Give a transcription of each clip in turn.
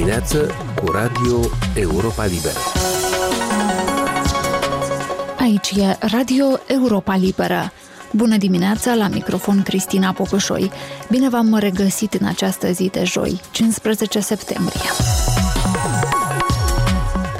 dimineață cu Radio Europa Liberă. Aici e Radio Europa Liberă. Bună dimineața, la microfon Cristina Popășoi. Bine v-am regăsit în această zi de joi, 15 septembrie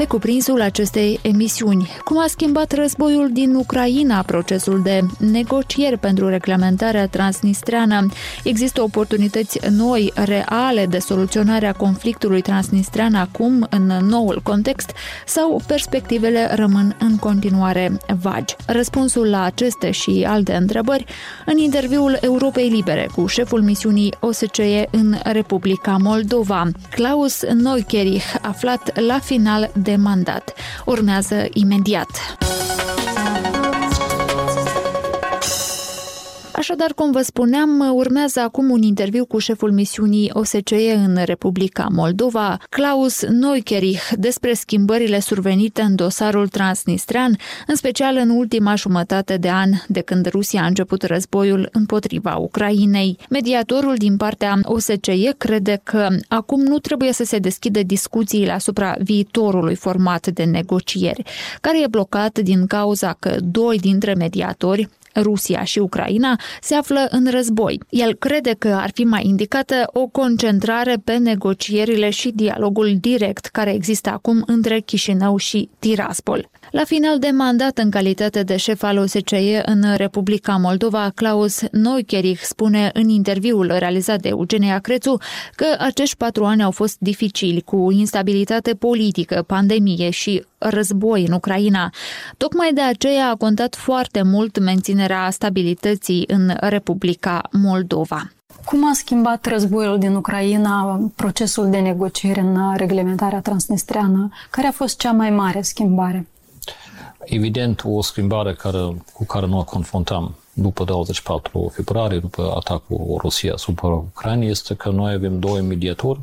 pe cuprinsul acestei emisiuni. Cum a schimbat războiul din Ucraina procesul de negocieri pentru reglementarea transnistreană? Există oportunități noi, reale de soluționare a conflictului transnistrean acum, în noul context, sau perspectivele rămân în continuare vagi? Răspunsul la aceste și alte întrebări în interviul Europei Libere cu șeful misiunii OSCE în Republica Moldova, Klaus Neukerich, aflat la final de de mandat. Urmează imediat. Așadar, cum vă spuneam, urmează acum un interviu cu șeful misiunii OSCE în Republica Moldova, Klaus Neukerich, despre schimbările survenite în dosarul transnistrean, în special în ultima jumătate de an, de când Rusia a început războiul împotriva Ucrainei. Mediatorul din partea OSCE crede că acum nu trebuie să se deschidă discuțiile asupra viitorului format de negocieri, care e blocat din cauza că doi dintre mediatori, Rusia și Ucraina se află în război. El crede că ar fi mai indicată o concentrare pe negocierile și dialogul direct care există acum între Chișinău și Tiraspol. La final de mandat în calitate de șef al OSCE în Republica Moldova, Klaus Neukerich spune în interviul realizat de Eugenia Crețu că acești patru ani au fost dificili, cu instabilitate politică, pandemie și război în Ucraina. Tocmai de aceea a contat foarte mult menținerea stabilității în Republica Moldova. Cum a schimbat războiul din Ucraina procesul de negociere în reglementarea transnistreană? Care a fost cea mai mare schimbare? Evident, o schimbare care, cu care noi confruntăm după 24 februarie, după atacul Rusia asupra Ucrainei, este că noi avem doi mediatori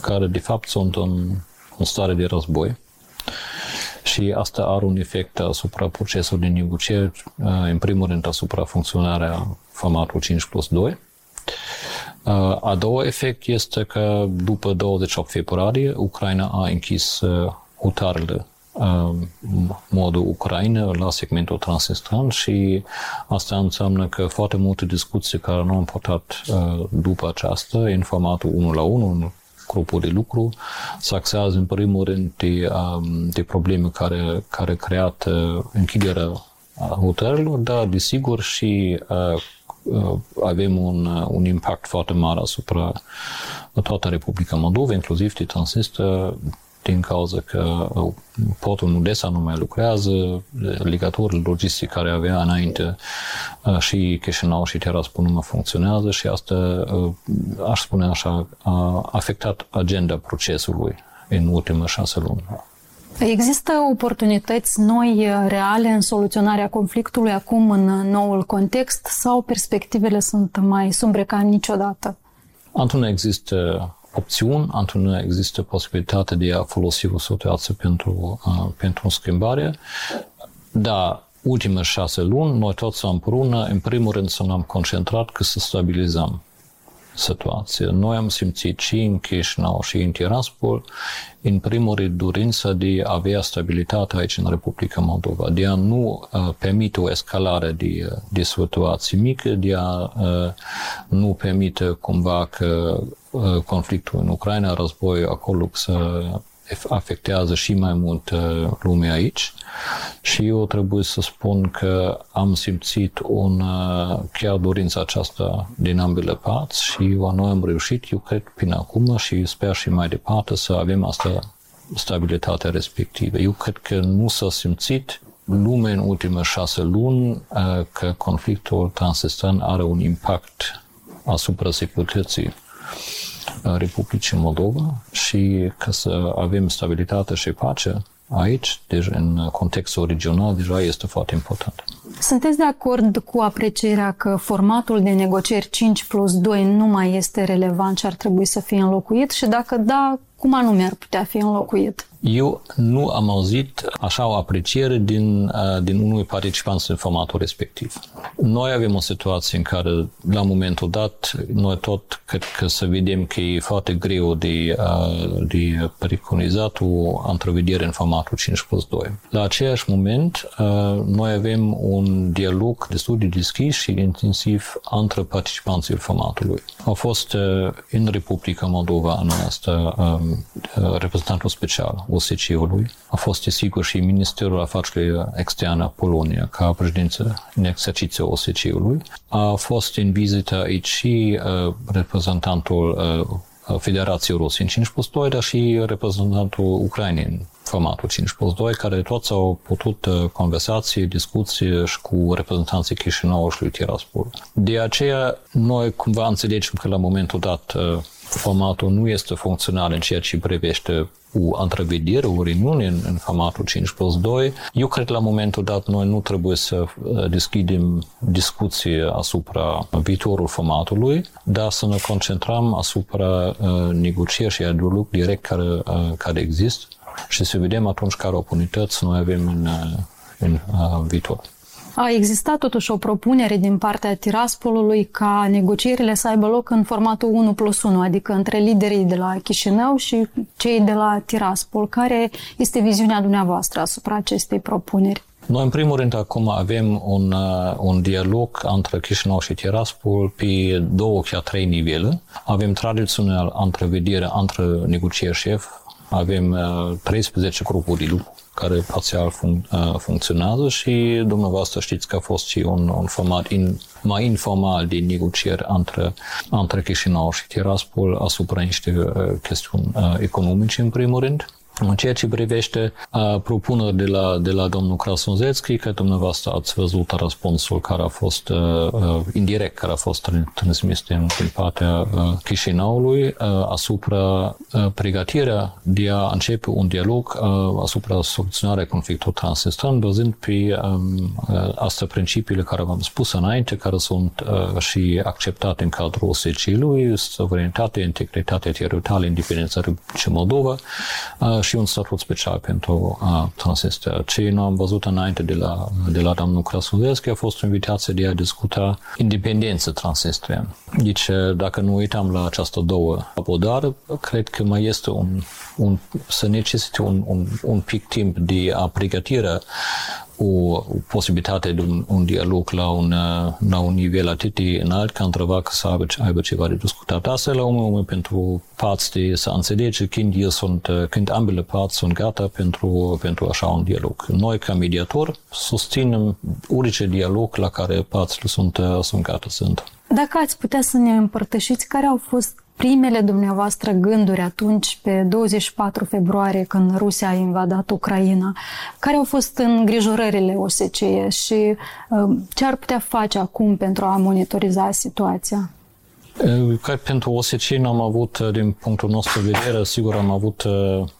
care, de fapt, sunt în, în stare de război. Și asta are un efect asupra procesului de negocieri, în primul rând asupra funcționarea formatului 5 plus 2. A doua efect este că după 28 februarie, Ucraina a închis hotarele modul Ucraina la segmentul transnistran și asta înseamnă că foarte multe discuții care nu am purtat după aceasta în formatul 1 la 1, în grupul de lucru, se axează în primul rând de, de probleme care, care creat închiderea hotelurilor, dar desigur și avem un, un impact foarte mare asupra toată Republica Moldova, inclusiv de Transnistria, din cauza că uh, portul Nudesa nu mai lucrează, legăturile logistice care avea înainte uh, și Chișinău și Tiraspol nu mai funcționează și asta, uh, aș spune așa, a afectat agenda procesului în ultimele șase luni. Există oportunități noi, reale, în soluționarea conflictului acum în noul context sau perspectivele sunt mai sumbre ca niciodată? Antul există opțiuni, atunci nu există posibilitatea de a folosi o situație pentru, uh, pentru o schimbare. Dar ultimele șase luni, noi toți împreună, în primul rând să ne-am concentrat că să stabilizăm situație. Noi am simțit și în Chișinău și în Tiraspol, în primul rând, dorința de a avea stabilitate aici în Republica Moldova, de a nu uh, permite o escalare de, de situații mică, de a uh, nu permite cumva că uh, conflictul în Ucraina, războiul acolo să afectează și mai mult uh, lumea aici și eu trebuie să spun că am simțit un, uh, chiar dorința aceasta din ambele părți și noi am reușit, eu cred, până acum și sper și mai departe să avem asta stabilitatea respectivă. Eu cred că nu s-a simțit lumea în ultimele șase luni uh, că conflictul transistran are un impact asupra securității Republicii Moldova și ca să avem stabilitate și pace aici, deci în contextul regional, deja este foarte important. Sunteți de acord cu aprecierea că formatul de negocieri 5 plus 2 nu mai este relevant și ar trebui să fie înlocuit? Și dacă da, cum anume ar putea fi înlocuit? Eu nu am auzit așa o apreciere din, uh, din unui participant în formatul respectiv. Noi avem o situație în care, la momentul dat, noi tot cred că să vedem că e foarte greu de, uh, de preconizat o întrevedere în formatul 5 plus 2. La aceeași moment, uh, noi avem un dialog destul de deschis și intensiv între participanții formatului. Au fost în Republica Moldova anul ăsta um, reprezentantul special OSCE-ului. A fost, sigur, și Ministerul Afacerilor Externe Polonia, ca președință în exercițiu OSCE-ului. A fost în vizită aici și uh, reprezentantul uh, Federației Rusiei în 5 plus 2, dar și reprezentantul Ucrainei în formatul 5 plus 2, care toți au putut uh, conversații, discuții și cu reprezentanții Chișinău și lui Tiraspol. De aceea, noi cumva înțelegem că la momentul dat uh, formatul nu este funcțional în ceea ce privește o întrevedere, o reuniune în, în formatul 5 plus 2. Eu cred că la momentul dat noi nu trebuie să uh, deschidem discuții asupra viitorul formatului, dar să ne concentrăm asupra uh, negocieri și a dialog direct care, uh, care există și să vedem atunci care oportunități noi avem în, uh, în uh, viitor. A existat totuși o propunere din partea Tiraspolului ca negocierile să aibă loc în formatul 1 plus 1, adică între liderii de la Chișinău și cei de la Tiraspol. Care este viziunea dumneavoastră asupra acestei propuneri? Noi, în primul rând, acum avem un, uh, un dialog între Chișinău și Tiraspol pe două, chiar trei nivele. Avem tradițional întrevedere între negocieri șef, avem 13 uh, grupuri de lucru care parțial fun- uh, funcționează și dumneavoastră știți că a fost și un, un format in, mai informal de negocieri între, între Chișinău și Tiraspol asupra niște uh, chestiuni uh, economice în primul rând. În ceea ce privește uh, propuneri de la, de la domnul Krasnodzetski, că dumneavoastră ați văzut răspunsul care a fost uh, indirect, care a fost transmis din, din partea uh, Chișinăului uh, asupra uh, pregătirea de a începe un dialog uh, asupra soluționarea conflictului transnistran, văzând pe um, uh, astea principiile care v-am spus înainte, care sunt uh, și acceptate în cadrul OSCE-ului, suverenitate, integritate teritorială, independența Republicii Moldova, uh, și un statut special pentru uh, Transnistria. Ce nu am văzut înainte de la, de la domnul Krasulevski a fost o invitație de a discuta independență Transnistria. Deci, dacă nu uităm la această două abordare, cred că mai este un, un să necesite un, un, un pic timp de a pregătirea o posibilitate de un, un dialog la un, la un nivel atât de înalt ca întreba că să aibă, aibă ceva de discutat. Asta la un moment pentru părți de să înțelege când, el sunt, când ambele părți sunt gata pentru, pentru așa un dialog. Noi, ca mediator, susținem orice dialog la care părțile sunt, sunt gata să intre. Dacă ați putea să ne împărtășiți care au fost primele dumneavoastră gânduri atunci, pe 24 februarie, când Rusia a invadat Ucraina, care au fost îngrijorările OSCE și uh, ce ar putea face acum pentru a monitoriza situația? Cred pentru OSCE nu am avut, din punctul nostru de vedere, sigur am avut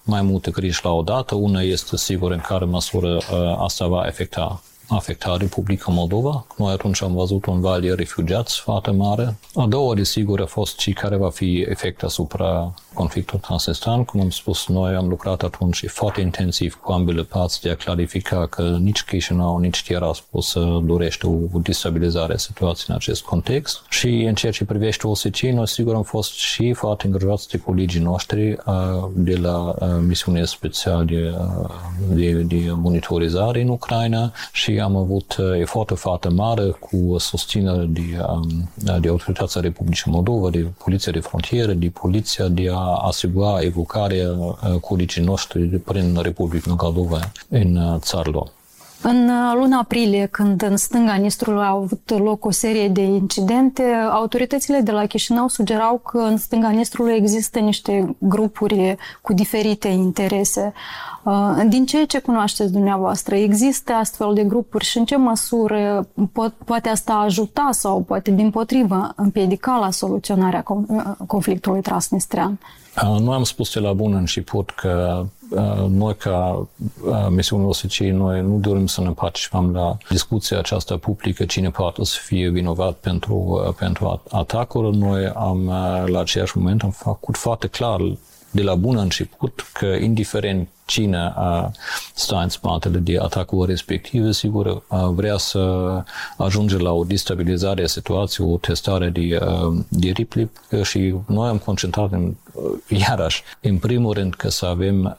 mai multe griji la o dată. Una este sigur în care măsură asta va afecta afecta Republica Moldova. Noi atunci am văzut un val de refugiați foarte mare. A doua, desigur, a fost și care va fi efect asupra conflictul transnistran. Cum am spus, noi am lucrat atunci foarte intensiv cu ambele părți de a clarifica că nici Chișinău, nici Tiraspol să dorește o destabilizare a situației în acest context. Și în ceea ce privește OSCE, noi sigur am fost și foarte îngrijorați de colegii noștri de la misiunea specială de, de, de monitorizare în Ucraina și am avut eforturi foarte mare cu susținere de, de Autoritatea Republicii Moldova, de Poliția de Frontieră, de Poliția de a asigura evocarea colegii noștri prin Republica Moldova în țară lor. În luna aprilie, când în stânga Nistrului au avut loc o serie de incidente, autoritățile de la Chișinău sugerau că în stânga Nistrului există niște grupuri cu diferite interese. Din ceea ce cunoașteți dumneavoastră, există astfel de grupuri și în ce măsură poate asta ajuta sau poate din potrivă împiedica la soluționarea conflictului transnistrean? Noi am spus de la bun început că noi ca misiune OSCE, noi nu dorim să ne participăm la discuția aceasta publică, cine poate să fie vinovat pentru, pentru atacuri. Noi am, la aceeași moment, am făcut foarte clar de la bun început că indiferent cine a sta în spatele de atacul respective, sigur, vrea să ajunge la o destabilizare a situației, o testare de, de Ripley și noi am concentrat în, iarăși, în primul rând că să avem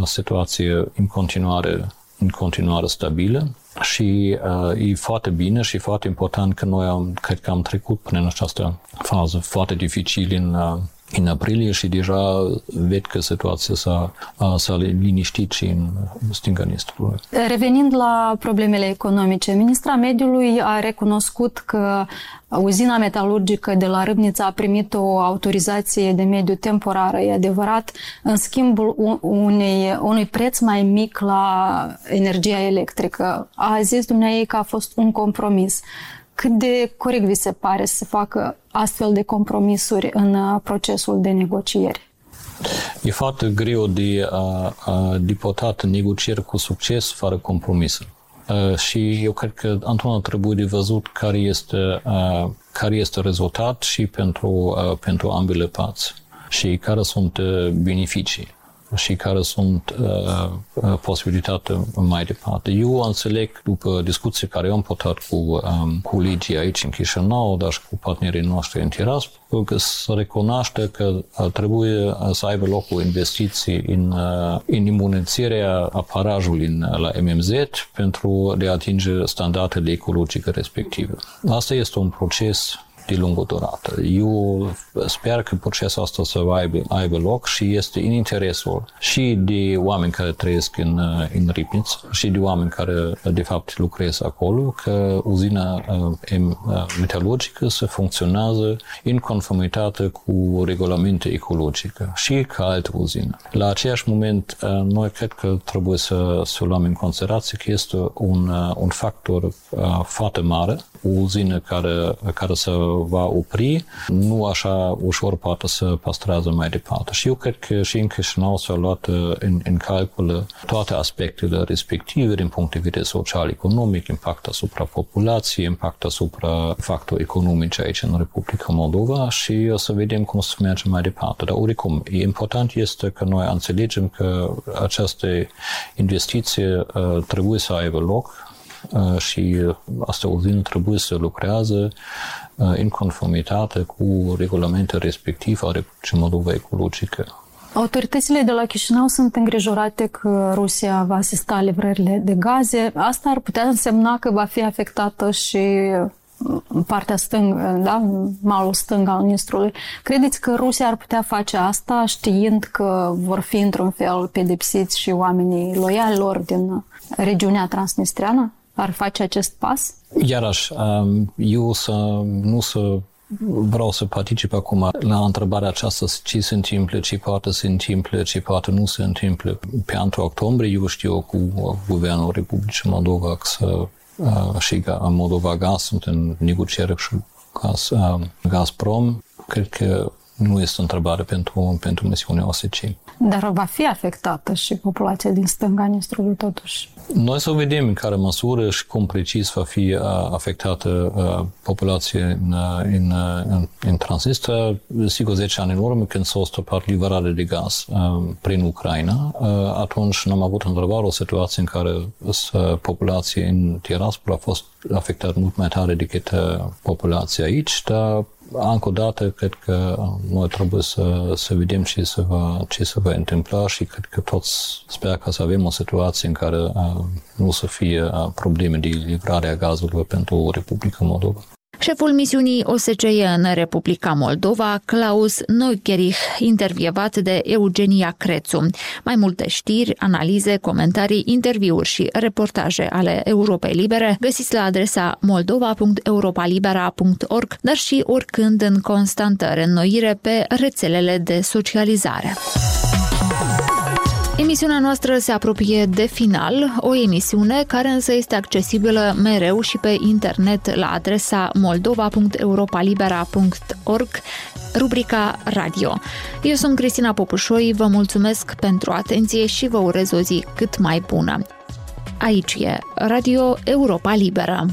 o situație în continuare în continuare stabilă și uh, e foarte bine și foarte important că noi am, cred că am trecut prin această fază foarte dificilă în, uh, în aprilie și deja ved că situația s-a, s-a liniștit și în stânga Nistrului. Revenind la problemele economice, ministra mediului a recunoscut că uzina metalurgică de la Râbnița a primit o autorizație de mediu temporară, e adevărat, în schimbul unei, unui preț mai mic la energia electrică. A zis dumneavoastră că a fost un compromis. Cât de corect vi se pare să facă astfel de compromisuri în uh, procesul de negocieri? E foarte greu de, uh, de potat negocieri cu succes fără compromisuri. Uh, și eu cred că întotdeauna trebuie de văzut care este, uh, care este rezultat și pentru, uh, pentru ambele părți și care sunt uh, beneficii și care sunt uh, uh, posibilitate mai departe. Eu înțeleg, după discuții care eu am purtat cu um, colegii aici în Chișinău, dar și cu partenerii noștri în Tiraspol, că să recunoaște că trebuie să aibă loc o investiții în, uh, în imunizarea aparajului în, la MMZ pentru de a atinge standardele ecologice respective. Asta este un proces de lungă durată. Eu sper că procesul ăsta să aibă, aibă loc și este în interesul și de oameni care trăiesc în, în Ripniț și de oameni care de fapt lucrează acolo, că uzina uh, metalurgică să funcționează în conformitate cu regulamente ecologice și ca alte uzine. La aceeași moment, uh, noi cred că trebuie să, să luăm în considerație că este un, uh, un factor foarte mare, o uzină care, care să va opri, nu așa ușor poate să păstrează mai departe. Și eu cred că și în Chișinău s-au luat uh, în, în calcul toate aspectele respective din punct de vedere social-economic, impact asupra populației, impact asupra factori economici aici în Republica Moldova și o să vedem cum să mergem mai departe. Dar oricum, important este că noi înțelegem că această investiție uh, trebuie să aibă loc uh, și asta uzină trebuie să lucrează Uh, în conformitate cu regulamentul respectiv al Republicii Moldova Ecologică. Autoritățile de la Chișinău sunt îngrijorate că Rusia va asista livrările de gaze. Asta ar putea însemna că va fi afectată și partea stângă, da? malul stâng al Nistrului. Credeți că Rusia ar putea face asta știind că vor fi într-un fel pedepsiți și oamenii loiali lor din regiunea transnistreană? Ar face acest pas? Iarăși, um, eu să nu să vreau să particip acum la întrebarea aceasta ce se întâmplă, ce poate se întâmplă, ce poate nu se întâmplă. Pe anul octombrie, eu știu cu Guvernul Republicii Moldova să uh, și Moldova Gaz sunt în negociere și Gaz, uh, Gazprom. Cred că nu este o întrebare pentru, pentru misiunea OSCE. Dar va fi afectată și populația din stânga Nistrului totuși. Noi să vedem în care măsură și cum precis va fi afectată populația în, în, în, în Transnistria. Sigur, 10 ani în urmă, când s-a stopat livrarea de gaz prin Ucraina, atunci n-am avut întrebare o situație în care populația în Tiraspol a fost afectată mult mai tare decât populația aici, dar încă o dată, cred că noi trebuie să, să vedem ce se, va, ce se va întâmpla și cred că toți sper că să avem o situație în care uh, nu să fie uh, probleme de livrare a gazului pentru Republica Moldova. Șeful misiunii OSCE în Republica Moldova, Klaus Neukerich, intervievat de Eugenia Crețu. Mai multe știri, analize, comentarii, interviuri și reportaje ale Europei Libere găsiți la adresa moldova.europalibera.org, dar și oricând în constantă reînnoire pe rețelele de socializare. Emisiunea noastră se apropie de final, o emisiune care însă este accesibilă mereu și pe internet la adresa moldova.europalibera.org, rubrica Radio. Eu sunt Cristina Popușoi, vă mulțumesc pentru atenție și vă urez o zi cât mai bună. Aici e Radio Europa Liberă.